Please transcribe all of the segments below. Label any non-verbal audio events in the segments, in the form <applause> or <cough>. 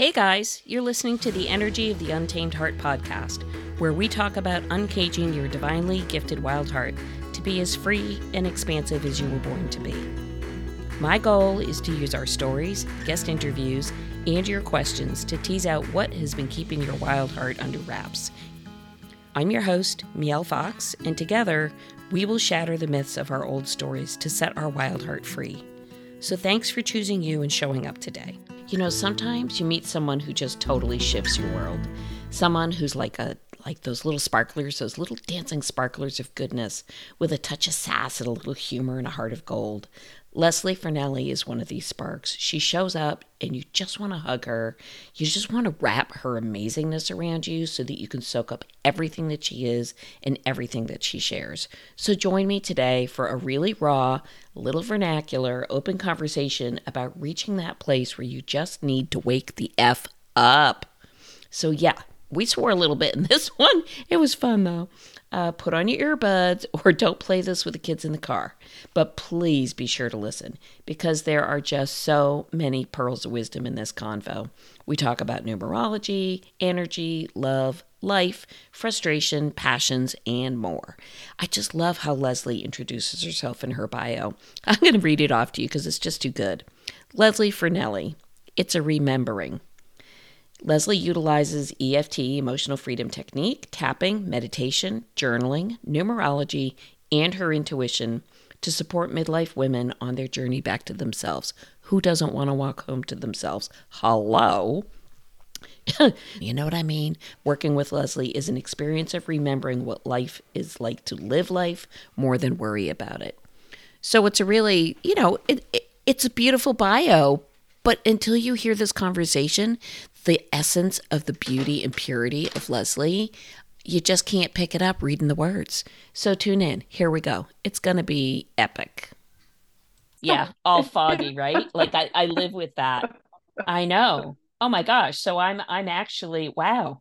Hey guys, you're listening to the Energy of the Untamed Heart podcast, where we talk about uncaging your divinely gifted wild heart to be as free and expansive as you were born to be. My goal is to use our stories, guest interviews, and your questions to tease out what has been keeping your wild heart under wraps. I'm your host, Mielle Fox, and together we will shatter the myths of our old stories to set our wild heart free. So thanks for choosing you and showing up today. You know, sometimes you meet someone who just totally shifts your world. Someone who's like a like those little sparklers, those little dancing sparklers of goodness with a touch of sass and a little humor and a heart of gold. Lesley Fornelli is one of these sparks. She shows up and you just want to hug her. You just want to wrap her amazingness around you so that you can soak up everything that she is and everything that she shares. So join me today for a really raw, little vernacular, open conversation about reaching that place where you just need to wake the F up. So, yeah, we swore a little bit in <laughs> this one. It was fun though uh, put on your earbuds <laughs> or don't play this with the kids in the car. But please be sure to listen because there are just so many pearls of wisdom in this convo. We talk about numerology, energy, love, life, frustration, passions, and more. I just love how Lesley introduces herself in her bio. I'm going to read it off to you because it's just too good. Lesley Fornelli, it's a remembering. Lesley utilizes EFT, emotional freedom technique, tapping, meditation, journaling, numerology, and her intuition to support midlife women on their journey back to themselves. Who doesn't want to walk home to themselves? Hello. <coughs> you know what I mean? Working with Lesley is an experience of remembering what life is like to live life more than worry about it. So it's a really, you know, it, it it's a beautiful bio, but until you hear this conversation, the essence of the beauty and purity of Lesley, you just can't pick it up reading the words. So tune in. Here we go. It's going to be epic. Yeah, all foggy, right? Like I, I live with that. I know. Oh my gosh. So I'm I'm actually wow.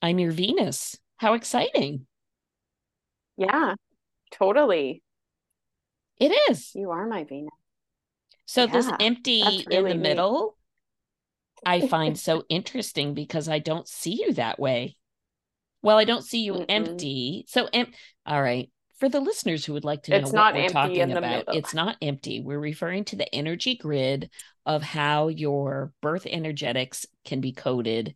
I'm your Venus. How exciting. Yeah, totally. It is. You are my Venus. So yeah, this empty really in the neat. middle I find <laughs> so interesting because I don't see you that way. Well, I don't see you Mm-mm. empty. So, em- all right. For the listeners who would like to know it's what we're talking about, it's not empty. We're referring to the energy grid of how your birth energetics can be coded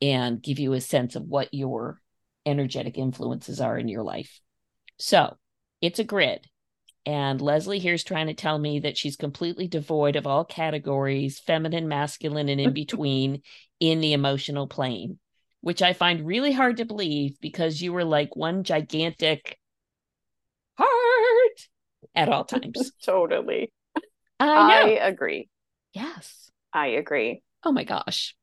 and give you a sense of what your energetic influences are in your life. So, it's a grid. And Lesley here's trying to tell me that she's completely devoid of all categories, feminine, masculine, and in <laughs> between in the emotional plane, which I find really hard to believe because you were like one gigantic heart at all times. <laughs> totally. I, I agree. Yes. I agree. Oh my gosh.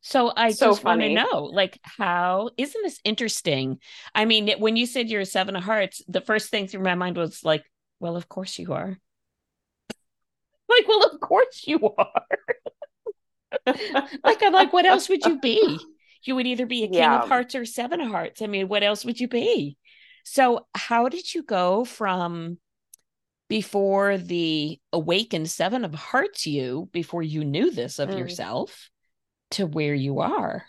So I so just want to know, like, how isn't this interesting? I mean, when you said you're a seven of hearts, the first thing through my mind was like, well, of course you are. <laughs> like, well, of course you are. <laughs> like, I'm like, what else would you be? You would either be a king yeah. of hearts or seven of hearts. I mean, what else would you be? So, how did you go from before the awakened seven of hearts you, before you knew this of mm. yourself? To where you are.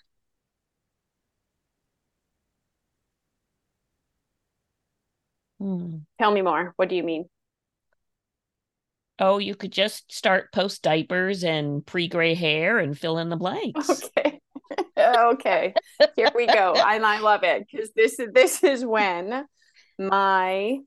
Hmm. Tell me more. What do you mean? Oh, you could just start post diapers and pre gray hair and fill in the blanks. <laughs> Okay. okay. Here we go. <laughs> And I love it because this is this is when my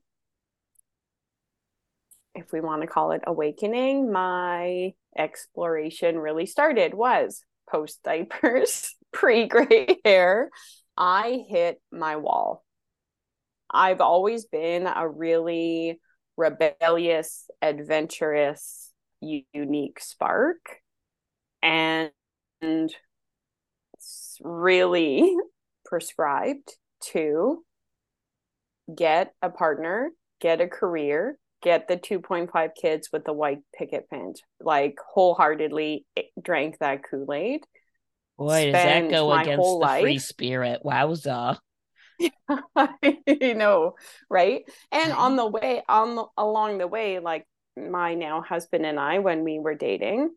if we want to call it awakening, my exploration really started was post diapers, <laughs> pre gray hair, I hit my wall. I've always been a really rebellious, adventurous, unique spark. And really <laughs> prescribed to get a partner, get a career, get the 2.5 kids with the white picket fence like wholeheartedly eh, drank that kool-aid boy does that go against the life. free <laughs> spirit. Wowza. You know right? And on the way on the, along the way like my now husband and i when we were dating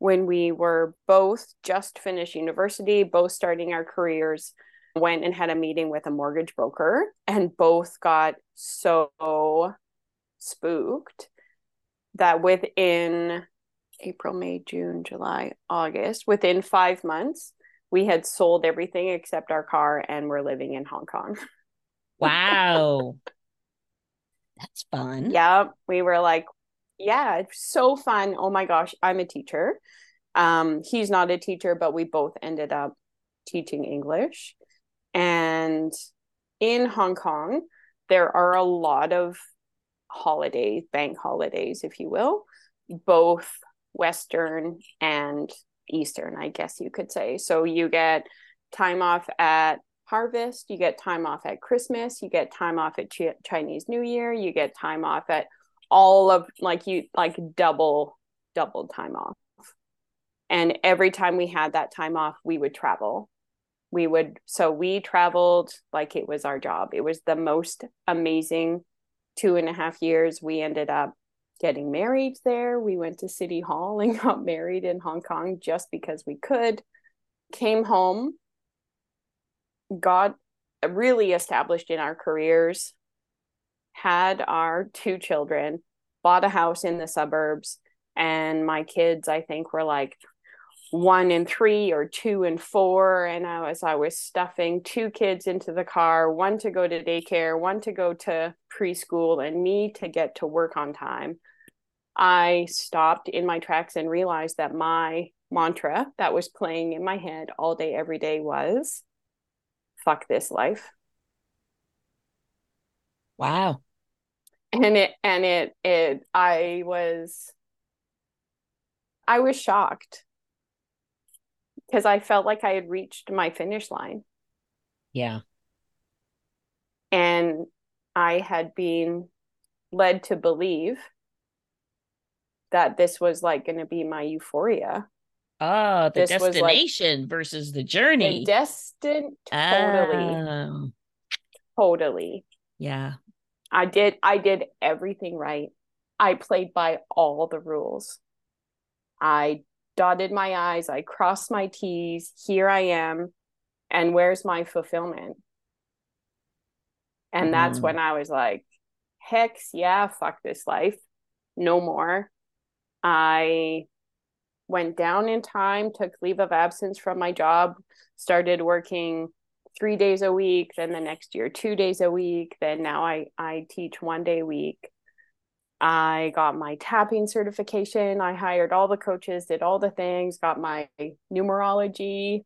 when we were both just finished university, both starting our careers, went and had a meeting with a mortgage broker, and both got so spooked that within April, May, June, July, August, within five months, we had sold everything except our car and we're living in Hong Kong. <laughs> Wow. That's fun. Yeah. We were like, yeah, it's so fun. Oh my gosh, I'm a teacher. Um, he's not a teacher, but we both ended up teaching English. And in Hong Kong, there are a lot of holidays, bank holidays, if you will, both Western and Eastern, I guess you could say. So you get time off at harvest, you get time off at Christmas, you get time off at Ch- Chinese New Year, you get time off at all of like you like double double time off. And every time we had that time off, we would travel. We would so we traveled like it was our job. It was the most amazing two and a half years. We ended up getting married there. We went to City Hall and <laughs> got married in Hong Kong just because we could. Came home, got really established in our careers, had our two children, bought a house in the suburbs, and my kids, I think, were like one and three or two and four and i was i was stuffing two kids into the car one to go to daycare one to go to preschool and me to get to work on time I stopped in my tracks and realized that my mantra that was playing in my head all day, every day was fuck this life. Wow. And it, and it, it, I was, I was shocked because I felt like I had reached my finish line. Yeah. And I had been led to believe that this was like going to be my euphoria. Oh, the this destination like, versus the journey. The destined totally. Oh. Totally. Yeah. I did I did everything right. I played by all the rules. I dotted my I's, I crossed my T's. Here I am. And where's my fulfillment? And mm. that's when I was like, hex yeah, fuck this life. No more. I went down in time, took leave of absence from my job, started working three days a week, then the next year, two days a week. Then now I, I teach one day a week. I got my tapping certification. I hired all the coaches, did all the things, got my numerology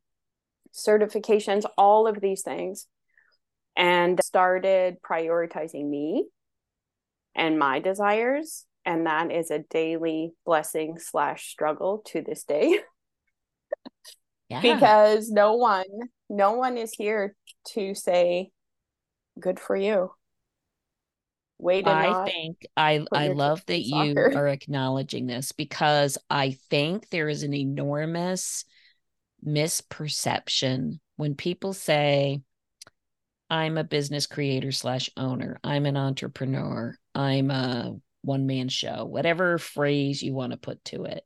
certifications, all of these things, and started prioritizing me and my desires and that is a daily blessing slash struggle to this day <laughs> yeah. because no one no one is here to say good for you wait i think i i love that you are acknowledging this because i think there is an enormous misperception when people say i'm a business creator slash owner. I'm an entrepreneur. I'm a one man show, whatever phrase you want to put to it.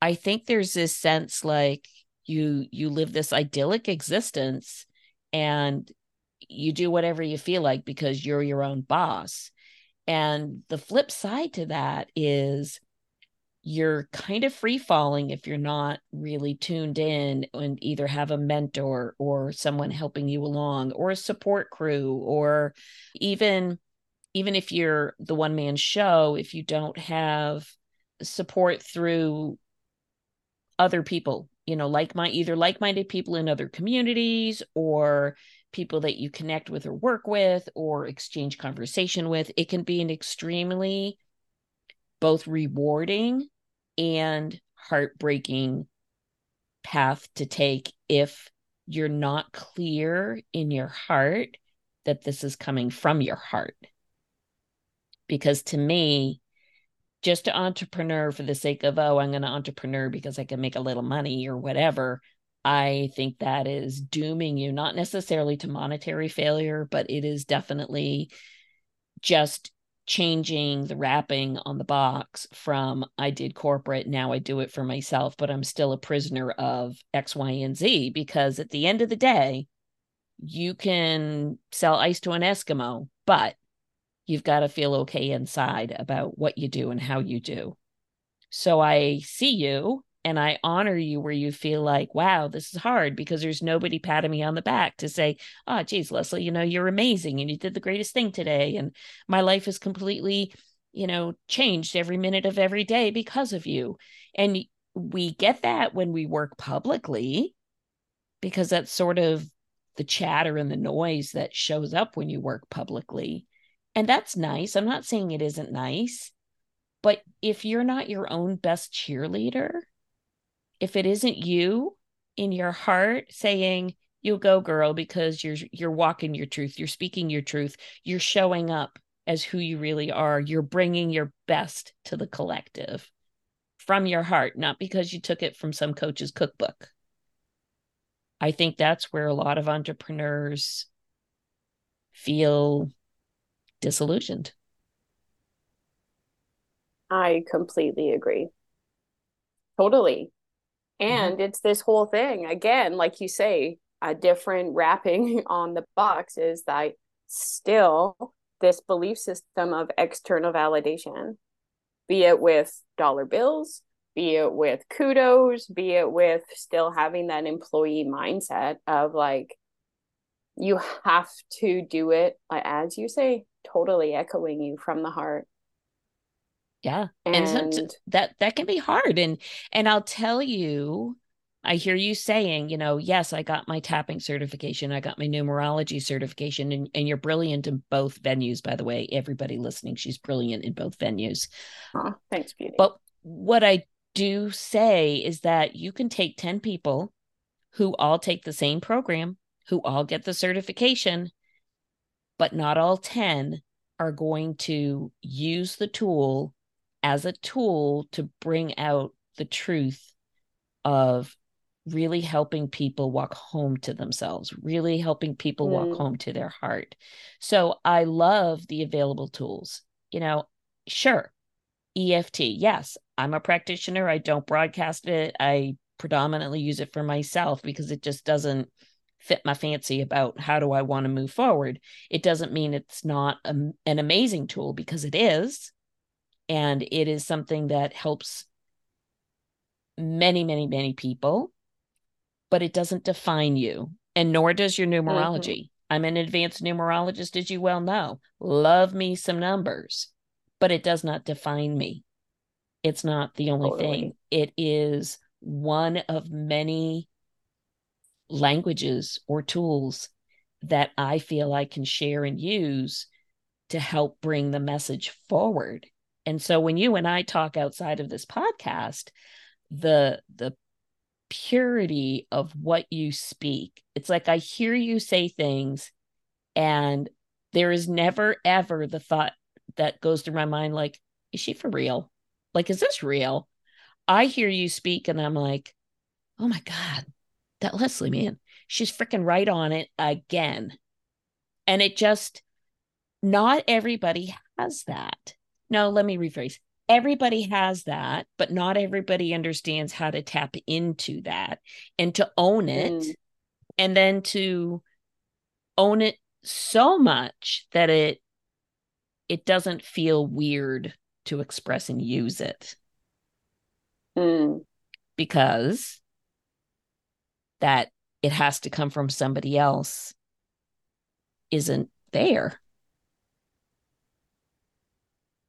I think there's this sense like you you live this idyllic existence and you do whatever you feel like because you're your own boss. And the flip side to that is you're kind of free falling if you're not really tuned in and either have a mentor or someone helping you along or a support crew or even even if you're the one man show, if you don't have support through other people, you know, like my either like minded people in other communities or people that you connect with or work with or exchange conversation with, it can be an extremely both rewarding and heartbreaking path to take if you're not clear in your heart that this is coming from your heart. Because to me just to entrepreneur for the sake of oh i'm going to entrepreneur because i can make a little money or whatever i think that is dooming you not necessarily to monetary failure but it is definitely just changing the wrapping on the box from I did corporate, now I do it for myself, but I'm still a prisoner of X, Y, and Z because at the end of the day, you can sell ice to an Eskimo, but you've got to feel okay inside about what you do and how you do. So I see you and I honor you where you feel like, wow, this is hard because there's nobody patting me on the back to say, oh, geez, Lesley, you know, you're amazing and you did the greatest thing today. And my life is completely, you know, changed every minute of every day because of you. And we get that when we work publicly because that's sort of the chatter and the noise that shows up when you work publicly. And that's nice. I'm not saying it isn't nice. But if you're not your own best cheerleader, if it isn't you in your heart saying you go girl because you're you're walking your truth you're speaking your truth you're showing up as who you really are you're bringing your best to the collective from your heart not because you took it from some coach's cookbook. I think that's where a lot of entrepreneurs feel disillusioned. I completely agree. Totally. And mm-hmm. it's this whole thing again, like you say, a different wrapping <laughs> on the box is that still this belief system of external validation, be it with dollar bills, be it with kudos, be it with still having that employee mindset of like, you have to do it, as you say, totally echoing you from the heart yeah. And, and that that can be hard. And and i'll tell you i hear you saying you know yes i got my tapping certification i got my numerology certification and, and you're brilliant in both venues by the way. Everybody listening she's brilliant in both venues. Oh, thanks beauty. But what i do say is that you can take 10 people who all take the same program who all get the certification but not all 10 are going to use the tool as a tool to bring out the truth of really helping people walk home to themselves, really helping people mm. walk home to their heart. So I love the available tools. You know, sure, EFT, yes, I'm a practitioner. I don't broadcast it. I predominantly use it for myself because it just doesn't fit my fancy about how do I want to move forward. It doesn't mean it's not a, an amazing tool because it is and it is something that helps many many many people but it doesn't define you and nor does your numerology. Mm-hmm. i'm an advanced numerologist as you well know. Love me some numbers but it does not define me. It's not the only totally. thing. It is one of many languages or tools that i feel i can share and use to help bring the message forward and so when you and I talk outside of this podcast, the the purity of what you speak, it's like I hear you say things and there is never ever the thought that goes through my mind like is she for real? Like is this real? I hear you speak and I'm like, "Oh my god, that Lesley man, she's freaking right on it again." And it just not everybody has that no, let me rephrase. Everybody has that, but not everybody understands how to tap into that and to own it mm. and then to own it so much that it it doesn't feel weird to express and use it. Mm. Because that it has to come from somebody else isn't there.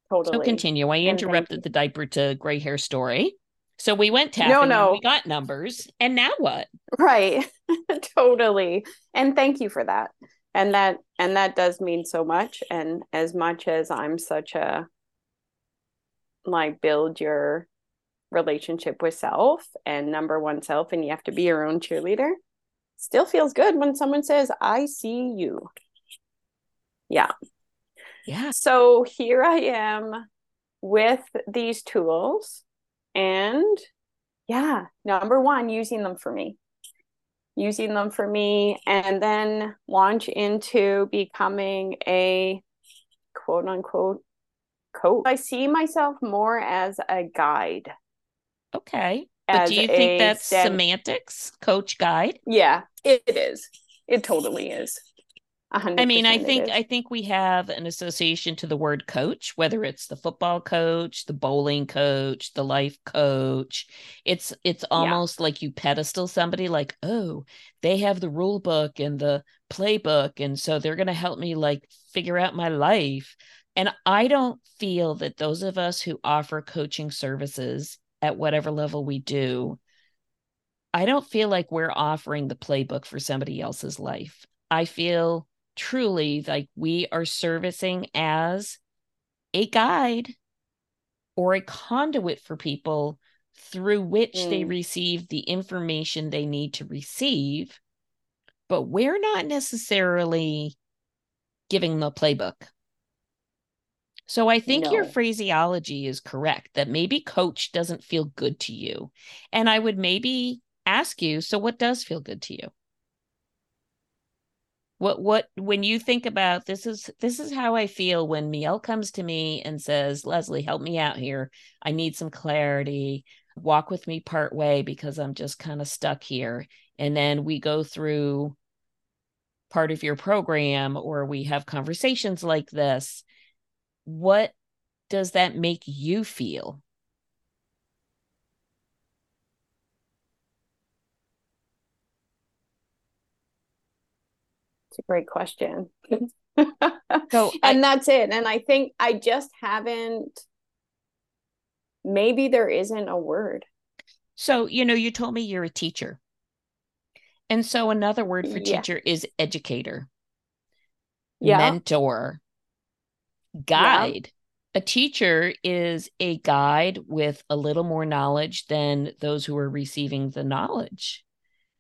Totally. So continue. I interrupted the diaper to gray hair story. So we went tapping no, no. we got numbers. And now what? Right. <laughs> totally. And thank you for that. And that and that does mean so much. And as much as I'm such a like build your relationship with self and number one self and you have to be your own cheerleader still feels good when someone says i see you yeah yeah. So here I am with these tools and yeah, number one, using them for me. Using them for me and then launch into becoming a quote unquote coach. I see myself more as a guide. Okay. But do you think that's stand- semantics, coach guide? Yeah, it is. It totally is. I mean, I think I think we have an association to the word coach, whether it's the football coach, the bowling coach, the life coach. It's it's almost yeah. like you pedestal somebody like, "Oh, they have the rule book and the playbook and so they're going to help me like figure out my life." And I don't feel that those of us who offer coaching services at whatever level we do, I don't feel like we're offering the playbook for somebody else's life. I feel truly like we are servicing as a guide or a conduit for people through which mm. they receive the information they need to receive. But we're not necessarily giving the playbook. So I think no. your phraseology is correct that maybe coach doesn't feel good to you. And I would maybe ask you so what does feel good to you? What what when you think about this is this is how i feel when mielle comes to me and says lesley help me out here. I need some clarity. Walk with me part way because i'm just kind of stuck here. And then we go through part of your program or we have conversations like this. What does that make you feel a great question. so <laughs> and I, that's it. And I think I just haven't maybe there isn't a word. So, you know, you told me you're a teacher. And so another word for yeah. teacher is educator. Yeah. Mentor. Guide. Yeah. A teacher is a guide with a little more knowledge than those who are receiving the knowledge.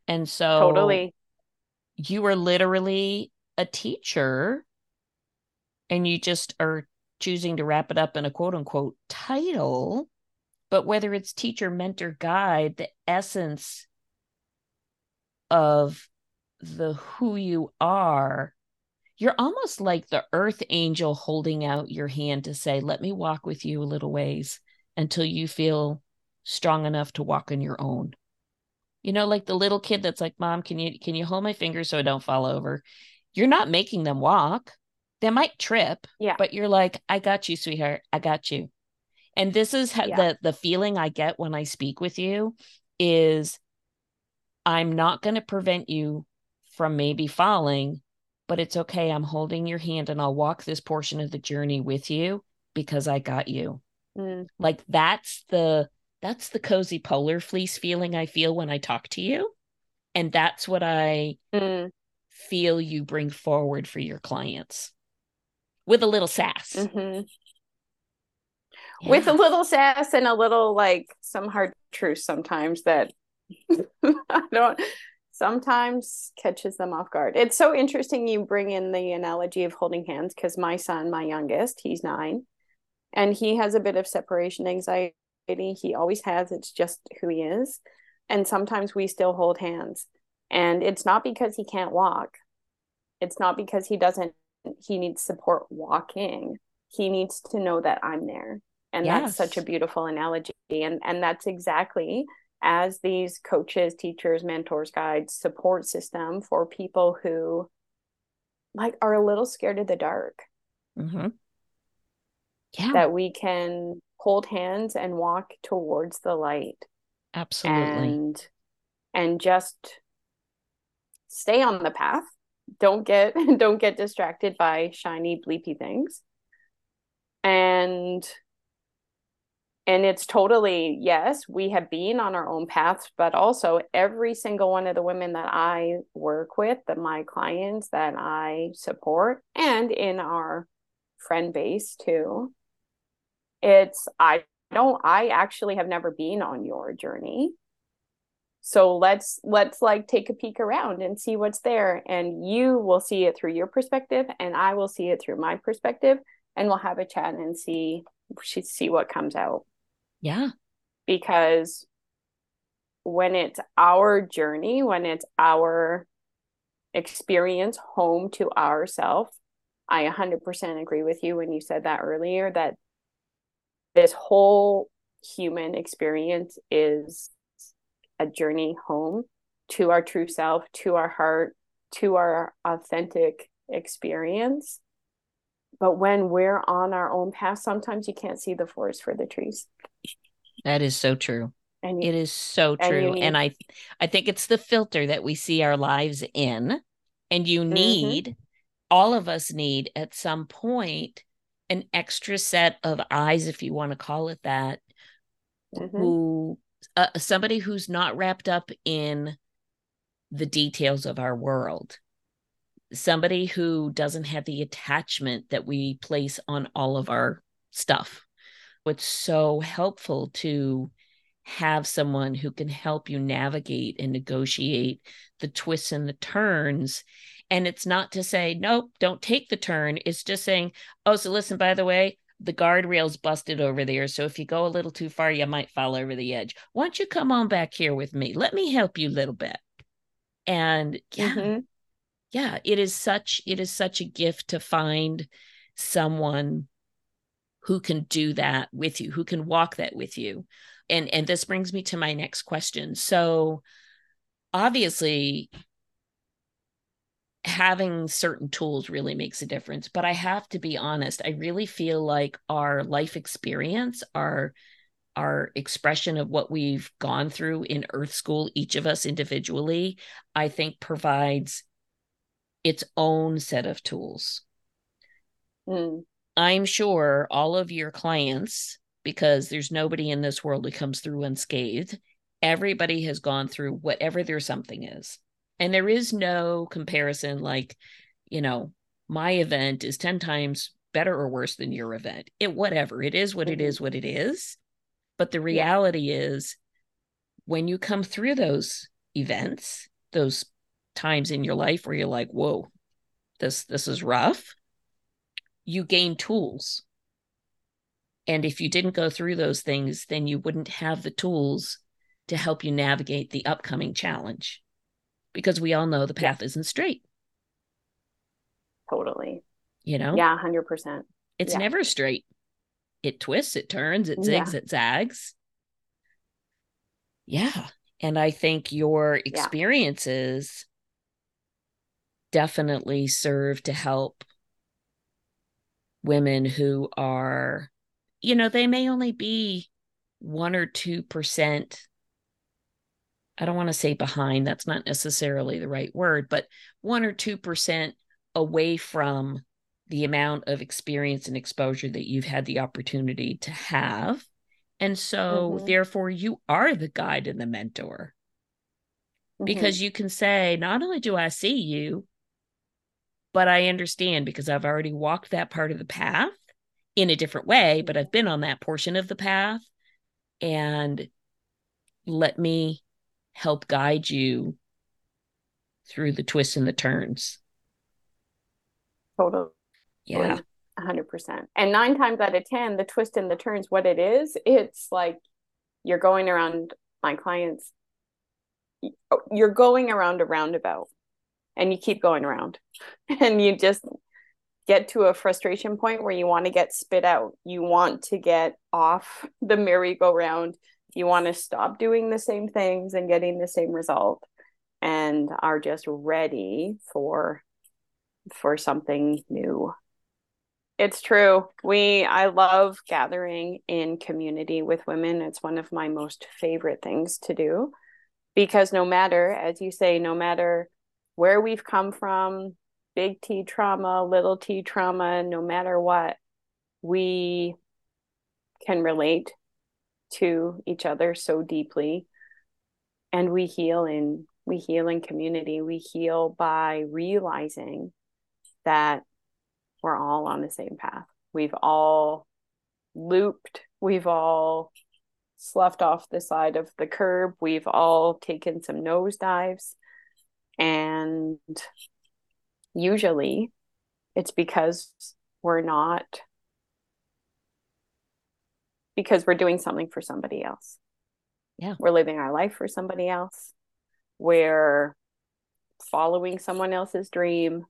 And so totally you are literally a teacher and you just are choosing to wrap it up in a quote unquote title. But whether it's teacher, mentor, guide, the essence of the who you are, you're almost like the earth angel holding out your hand to say, Let me walk with you a little ways until you feel strong enough to walk on your own you know like the little kid that's like mom can you can you hold my finger so i don't fall over? You're not making them walk. They might trip yeah. but you're like i got you sweetheart. I got you. And this is how yeah. the the feeling i get when i speak with you is i'm not going to prevent you from maybe falling but it's okay. I'm holding your hand and i'll walk this portion of the journey with you because i got you. Mm. like that's the that's the cozy polar fleece feeling I feel when I talk to you. And that's what I mm. feel you bring forward for your clients with a little sass. Mm-hmm. Yeah. With a little sass and a little like some hard truth sometimes that <laughs> I don't sometimes catches them off guard. It's so interesting you bring in the analogy of holding hands because my son, my youngest, he's nine, and he has a bit of separation anxiety he always has. It's just who he is. And sometimes we still hold hands. And it's not because he can't walk. It's not because he doesn't, he needs support walking. He needs to know that I'm there. And yes. that's such a beautiful analogy. And and that's exactly as these coaches, teachers, mentors, guides, support system for people who like are a little scared of the dark. Mm-hmm. Yeah. That we can hold hands and walk towards the light. Absolutely. And and just stay on the path. Don't get <laughs> don't get distracted by shiny bleepy things. And and it's totally yes we have been on our own paths but also every single one of the women that i work with that my clients that i support and in our friend base too it's i don't i actually have never been on your journey. So let's let's like take a peek around and see what's there and you will see it through your perspective and i will see it through my perspective and we'll have a chat and see see what comes out. Yeah. Because when it's our journey when it's our experience home to ourself i 100% agree with you when you said that earlier that this whole human experience is a journey home to our true self, to our heart, to our authentic experience. But when we're on our own path, sometimes you can't see the forest for the trees. That is so true. And you, it is so true. And, and, I I think it's the filter that we see our lives in. And you mm-hmm. need, mm-hmm. all of us need at some point an extra set of eyes, if you want to call it that, mm-hmm. who uh, somebody who's not wrapped up in the details of our world somebody who doesn't have the attachment that we place on all of our stuff it's so helpful to have someone who can help you navigate and negotiate the twists and the turns and it's not to say nope don't take the turn it's just saying oh so listen by the way the guardrail's busted over there. So if you go a little too far, you might fall over the edge. Why don't you come on back here with me? Let me help you a little bit. And yeah, mm-hmm. yeah, it is such it is such a gift to find someone who can do that with you, who can walk that with you. And and this brings me to my next question. So obviously having certain tools really makes a difference. But I have to be honest, I really feel like our life experience, our our expression of what we've gone through in earth school each of us individually i think provides its own set of tools mm. i'm sure all of your clients because there's nobody in this world who comes through unscathed everybody has gone through whatever their something is and there is no comparison like you know my event is 10 times better or worse than your event. It whatever. It is what it mm-hmm. what it is. But the reality yeah. is when you come through those events those times in your life where you're like whoa this this is rough you gain tools. And if you didn't go through those things then you wouldn't have the tools to help you navigate the upcoming challenge because we all know the path yeah. isn't straight. Totally. You know? Yeah, 100%. It's yeah. never straight. It twists, it turns, it zigs, yeah. it zags. Yeah. And I think your experiences definitely serve to help women who are, you know, they may only be one or two percent I don't want to say behind, that's not necessarily the right word, but one or 2% away from the amount of experience and exposure that you've had the opportunity to have. And so, mm-hmm. therefore, you are the guide and the mentor mm-hmm. because you can say, not only do I see you, but I understand because I've already walked that part of the path in a different way, but I've been on that portion of the path. And let me help guide you through the twists and the turns. Totally. Yeah. 100%. And nine times out of 10, the twist and the turns, what it is, it's like you're going around my clients, you're going around a roundabout and you keep going around <laughs> and you just get to a frustration point where you want to get spit out. You want to get off the merry-go-round you want to stop doing the same things and getting the same result and are just ready for for something new. It's true. We i love gathering in community with women. It's one of my most favorite things to do because no matter as you say no matter where we've come from big t trauma little t trauma no matter what we can relate to each other so deeply. And we heal in we heal in community. We heal by realizing that we're all on the same path. We've all looped. We've all sloughed off the side of the curb. We've all taken some nosedives. And usually it's because we're not because we're doing something for somebody else. Yeah. We're living our life for somebody else. We're following someone else's dream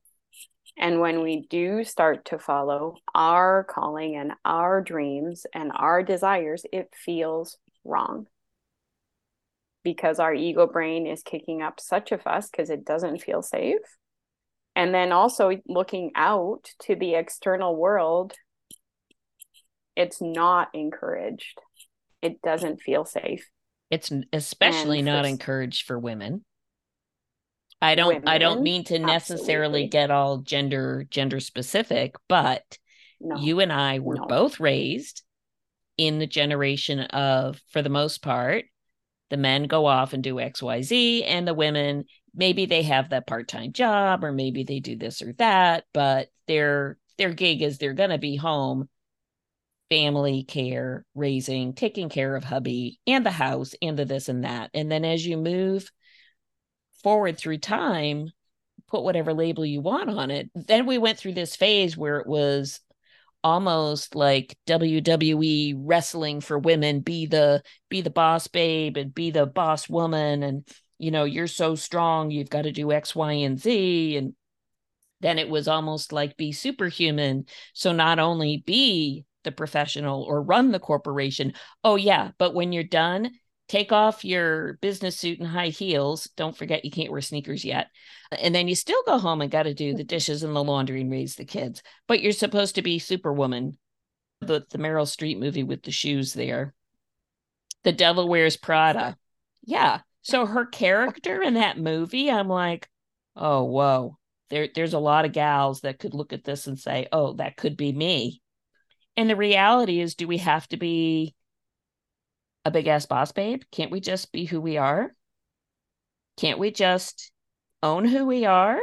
And when we do start to follow our calling and our dreams and our desires, it feels wrong because our ego brain is kicking up such a fuss because it doesn't feel safe. And then also looking out to the external world, it's not encouraged. It doesn't feel safe. It's especially not encouraged for women. I don't women, I don't mean to necessarily absolutely. get all gender gender specific, but no. you and I were no. both raised in the generation of for the most part the men go off and do xyz and the women maybe they have that part-time job or maybe they do this or that but their their gig is they're going to be home family care raising taking care of hubby and the house and the this and that. And then as you move forward through time put whatever label you want on it. Then we went through this phase where it was almost like WWE wrestling for women. Be the be the boss babe and be the boss woman. And you know you're so strong you've got to do x y and z. And then it was almost like be superhuman. So not only be the professional or run the corporation oh yeah but when you're done take off your business suit and high heels. Don't forget you can't wear sneakers yet. And then you still go home and got to do the mm-hmm. dishes and the laundry and raise the kids. But you're supposed to be Superwoman. The the Meryl Streep movie with the shoes there. The Devil Wears Prada. Yeah. So her character in that movie, I'm like, oh whoa. There there's a lot of gals that could look at this and say, oh, that could be me. And the reality is, do we have to be a big ass boss babe? Can't we just be who we are? Can't we just own who we are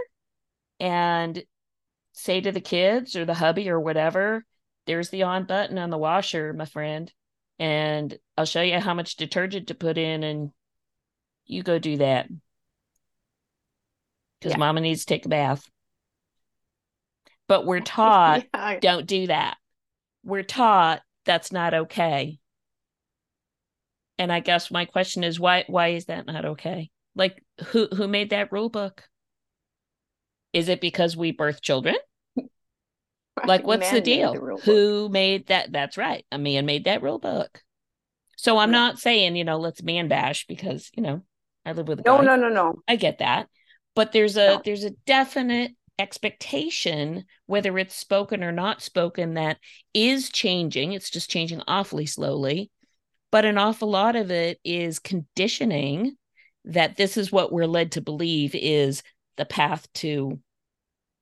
and say to the kids or the hubby or whatever, there's the on button on the washer, my friend, and I'll show you how much detergent to put in and you go do that. Because yeah. mama needs to take a bath. But we're <laughs> taught yeah. don't do that. We're taught that's not okay. And i guess my question is why why is that not okay? Like who who made that rule book? Is it because we birth children? <laughs> Like what's the deal? the who made that that's right a man made that rule book. So i'm yeah. not saying you know let's man bash because you know i live with a no guy. no no no. I get that. But there's a no. there's a definite expectation whether it's spoken or not spoken that is changing. It's just changing awfully slowly. But an awful lot of it is conditioning that this is what we're led to believe is the path to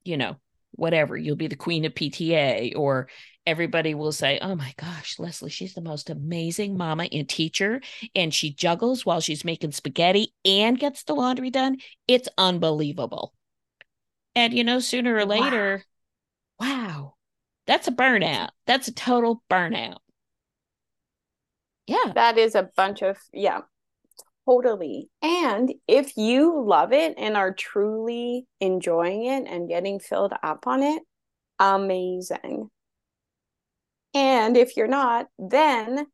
you know whatever. You'll be the queen of pta or everybody will say oh my gosh lesley she's the most amazing mama and teacher and she juggles while she's making spaghetti and gets the laundry done. It's unbelievable and you know sooner or later wow, wow that's a burnout that's a total burnout yeah. That is a bunch of, yeah, totally. And if you love it and are truly enjoying it and getting filled up on it, amazing. And if you're not, then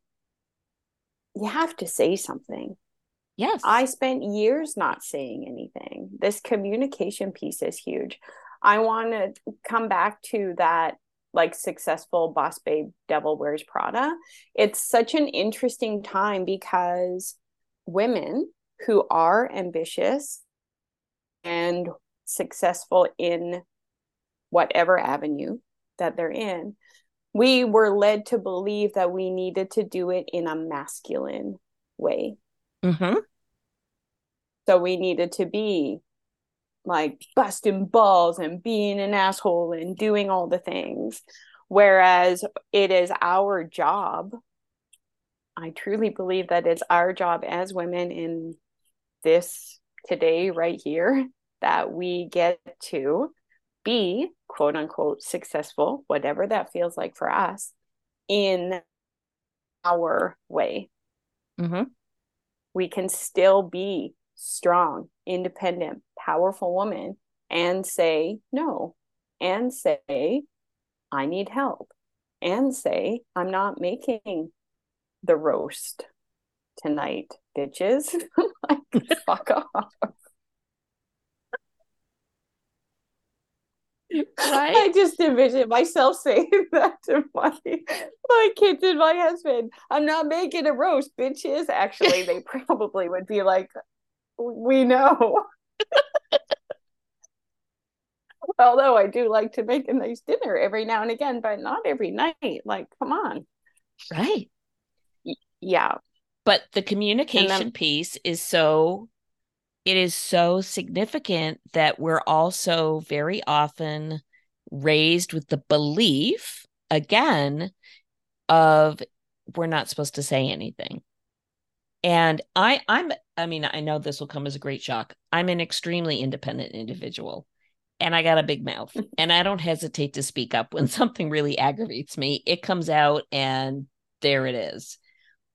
you have to say something. Yes. I spent years not saying anything. This communication piece is huge. I want to come back to that like successful boss babe devil wears prada it's such an interesting time because women who are ambitious and successful in whatever avenue that they're in we were led to believe that we needed to do it in a masculine way mm-hmm. so we needed to be like busting balls and being an asshole and doing all the things. Whereas it is our job. I truly believe that it's our job as women in this today, right here, that we get to be quote unquote successful, whatever that feels like for us, in our way. Mm-hmm. We can still be strong, independent, powerful woman and say no, and say, I need help, and say, I'm not making the roast tonight, bitches. <laughs> like, fuck off. Right. I just envision myself saying <laughs> that to my my kids and my husband. I'm not making a roast, bitches. Actually, they <laughs> probably would be like, "We know." <laughs> Although I do like to make a nice dinner every now and again, but not every night. Like, come on. Right. yeah. But the communication then, piece is so it is so significant that we're also very often raised with the belief again of we're not supposed to say anything. And i i'm i mean i know this will come as a great shock. I'm an extremely independent individual and i got a big mouth <laughs> and i don't hesitate to speak up when <laughs> something really aggravates me. It comes out and there it is.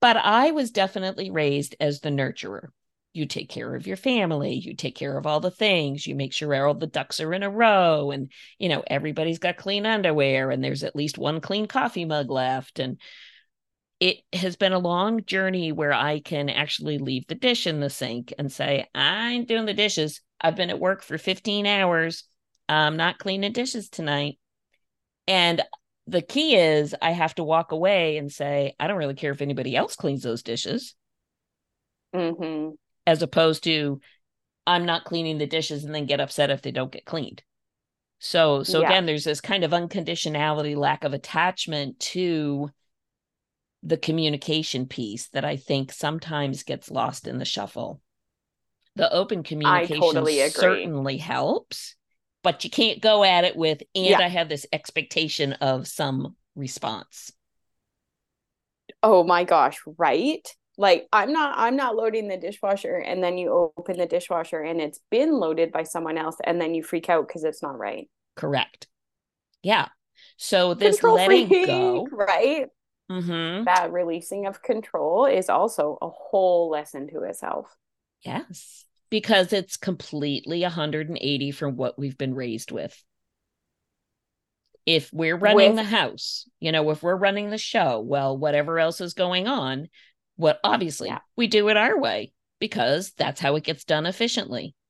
But i was definitely raised as the nurturer you take care of your family you take care of all the things you make sure all the ducks are in a row and you know everybody's got clean underwear and there's at least one clean coffee mug left and it has been a long journey where i can actually leave the dish in the sink and say i'm doing the dishes. I've been at work for 15 hours. I'm not cleaning dishes tonight. And the key is i have to walk away and say i don't really care if anybody else cleans those dishes. Mm-hmm as opposed to I'm not cleaning the dishes and then get upset if they don't get cleaned. So so yeah. again there's this kind of unconditionality lack of attachment to the communication piece that I think sometimes gets lost in the shuffle. The open communication totally certainly helps, but you can't go at it with and yeah. I have this expectation of some response. Oh my gosh, right? Like i'm not i'm not loading the dishwasher and then you open the dishwasher and it's been loaded by someone else and then you freak out because it's not right. Correct. Yeah. So this control letting freak, go right? Mm-hmm. that releasing of control is also a whole lesson to itself. Yes. Because it's completely 180 from what we've been raised with. If we're running with, the house, you know, if we're running the show, well, whatever else is going on, what obviously yeah. we do it our way because that's how it gets done efficiently. <laughs>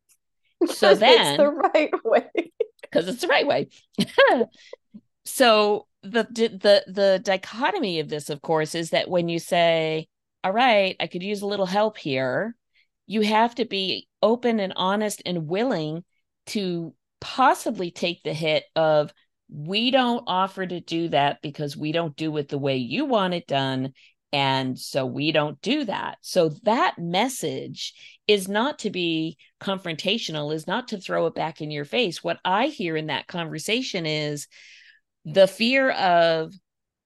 So then it's the right way. <laughs> Because it's the right way. <laughs> so the the the dichotomy of this, of course, is that when you say, All right, I could use a little help here, you have to be open and honest and willing to possibly take the hit of we don't offer to do that because we don't do it the way you want it done and so we don't do that. So that message is not to be confrontational, is not to throw it back in your face. What I hear in that conversation is the fear of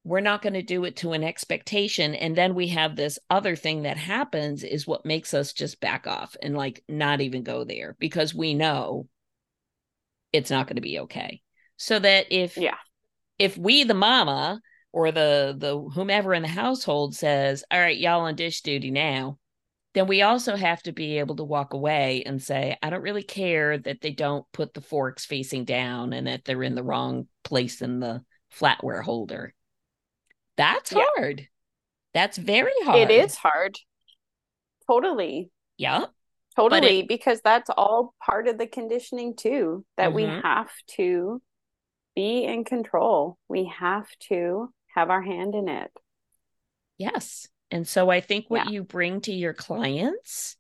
we're not going to do it to an expectation. And then we have this other thing that happens is what makes us just back off and like not even go there because we know it's not going to be okay. So that if, yeah, if we, the mama, or the the whomever in the household says, "All right, y'all on dish duty now," then we also have to be able to walk away and say, "I don't really care that they don't put the forks facing down and that they're in the wrong place in the flatware holder." That's yeah. hard. That's very hard. It is hard. Totally. Yeah. Totally, it, because that's all part of the conditioning too, that mm-hmm. we have to be in control. We have to have our hand in it. Yes. And so I think what yeah. you bring to your clients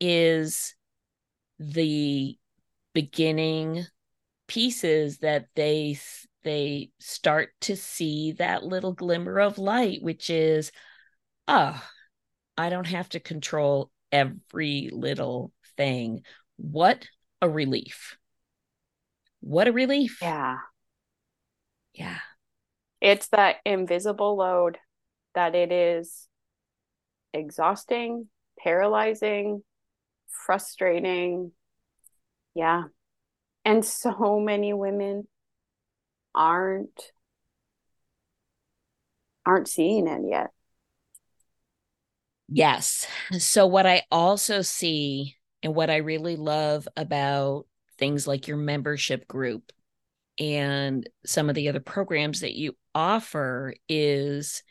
is the beginning pieces that they they start to see that little glimmer of light which is ah oh, I don't have to control every little thing. What a relief. What a relief. Yeah. Yeah. It's that invisible load that it is exhausting, paralyzing, frustrating. Yeah. And so many women aren't aren't seeing it yet. Yes. So what I also see and what I really love about things like your membership group and some of the other programs that you offer is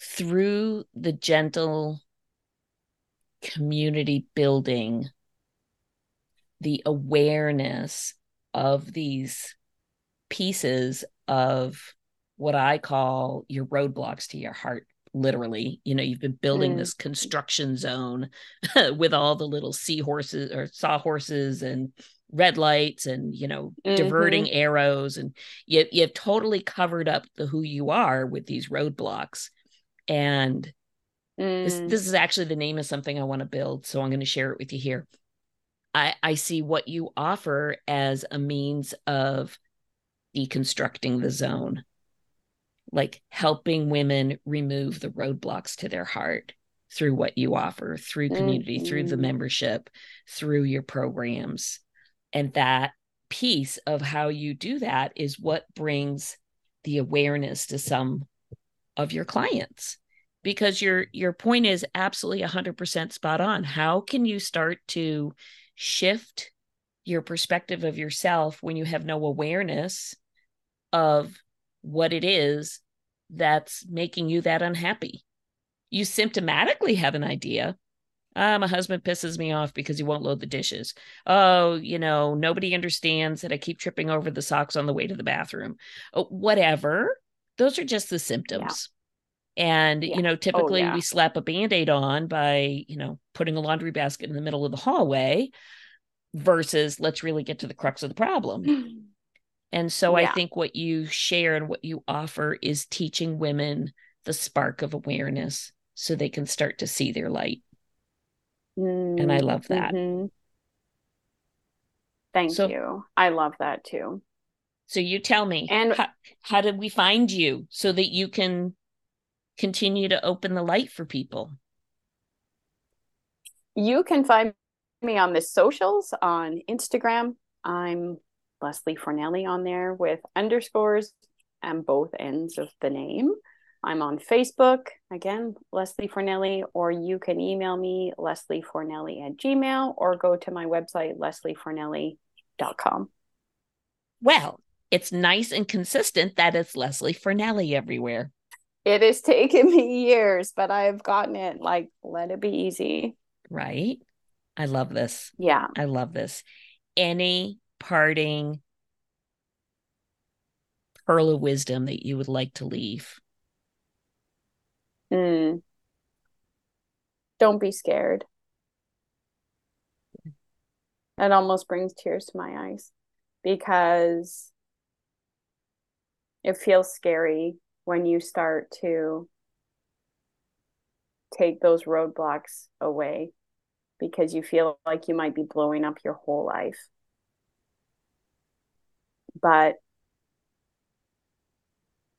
through the gentle community building, the awareness of these pieces of what I call your roadblocks to your heart. Literally, you know, you've been building mm. this construction zone <laughs> with all the little seahorses or sawhorses and red lights and you know mm-hmm. diverting arrows and you you've totally covered up the who you are with these roadblocks and mm. this, this is actually the name of something I want to build so I'm going to share it with you here I I see what you offer as a means of deconstructing the zone like helping women remove the roadblocks to their heart through what you offer through community mm-hmm. through the mm-hmm. membership through your programs and that piece of how you do that is what brings the awareness to some of your clients. Because your your point is absolutely 100% spot on. How can you start to shift your perspective of yourself when you have no awareness of what it is that's making you that unhappy? You symptomatically have an idea ah, my husband pisses me off because he won't load the dishes. Oh, you know, nobody understands that I keep tripping over the socks on the way to the bathroom. Oh, whatever. Those are just the symptoms. Yeah. And, yeah. you know, oh, typically oh, yeah. we slap a band aid on by, you know, putting a laundry basket in the middle of the hallway versus let's really get to the crux of the problem. <clears throat> and so I think what you share and what you offer is teaching women the spark of awareness so they can start to see their light. Mm, and I love that. Mm-hmm. Thank so, you. I love that too. So you tell me, and how, how did we find you so that you can continue to open the light for people? You can find me on the socials on Instagram. I'm Lesley Fornelli on there with underscores and both ends of the name. I'm on Facebook, again, Lesley Fornelli, or you can email me, Lesley Fornelli at Gmail, or go to my website, lesleyfornelli.com. Well, it's nice and consistent that it's Lesley Fornelli everywhere. It has <laughs> taken me years, but I've gotten it like, let it be easy. Right. I love this. Yeah. I love this. Any parting pearl of wisdom that you would like to leave? Mm. Don't be scared. It almost brings tears to my eyes because it feels scary when you start to take those roadblocks away because you feel like you might be blowing up your whole life. But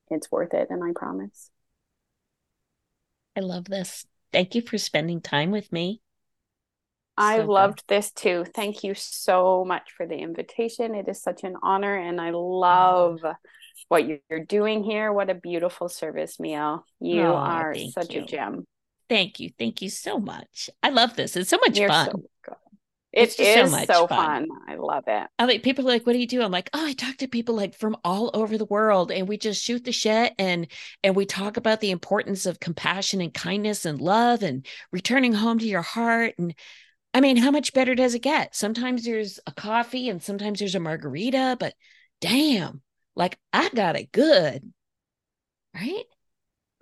it's worth it, and I promise. I love this. Thank you for spending time with me. I so loved this too. Thank you so much for the invitation. It is such an honor, and I love what you're doing here. What a beautiful service, Mia. You oh, are such you. a gem. Thank you. Thank you so much. I love this. It's so much you're fun. So it is so, much so fun. fun. I love it. I like people are like, "What do you do?" I'm like, "Oh, I talk to people like from all over the world, and we just shoot the shit and and we talk about the importance of compassion and kindness and love and returning home to your heart. And I mean, how much better does it get? Sometimes there's a coffee and sometimes there's a margarita, but damn, like I got it good, right?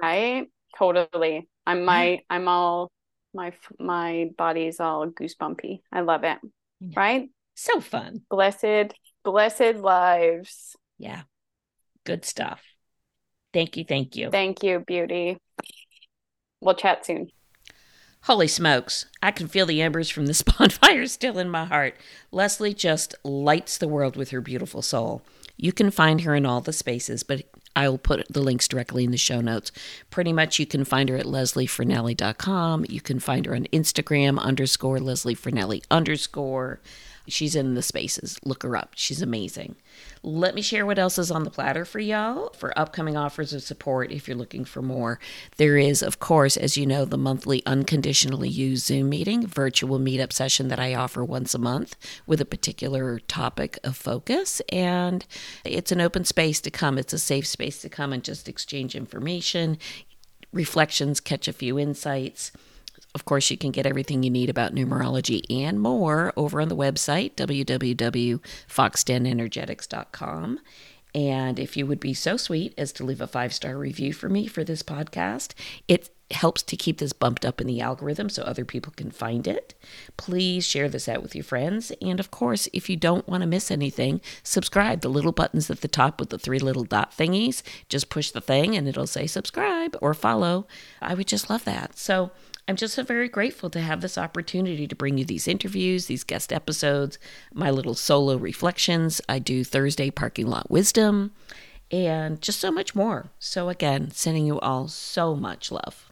Right. Totally. I'm my I'm all my my body's all goosebumpy. I love it. Yeah. Right? So fun. Blessed, blessed lives. Yeah. Good stuff. Thank you. Thank you. Thank you, beauty. We'll chat soon. Holy smokes. I can feel the embers from this <laughs> bonfire still in my heart. Lesley just lights the world with her beautiful soul. You can find her in all the spaces, but I will put the links directly in the show notes. Pretty much you can find her at lesleyfornelli.com. You can find her on Instagram underscore Lesley underscore. She's in the spaces. Look her up. She's amazing. Let me share what else is on the platter for y'all for upcoming offers of support if you're looking for more. There is, of course, as you know, the monthly unconditionally used Zoom meeting, virtual meetup session that I offer once a month with a particular topic of focus. And it's an open space to come, it's a safe space to come and just exchange information, reflections, catch a few insights. Of course, you can get everything you need about numerology and more over on the website, www.foxdenenergetics.com. And if you would be so sweet as to leave a five star review for me for this podcast, it helps to keep this bumped up in the algorithm so other people can find it. Please share this out with your friends. And of course, if you don't want to miss anything, subscribe. The little buttons at the top with the three little dot thingies, just push the thing and it'll say subscribe or follow. I would just love that. So, I'm just so very grateful to have this opportunity to bring you these interviews, these guest episodes, my little solo reflections. I do Thursday parking lot wisdom and just so much more. So, again, sending you all so much love.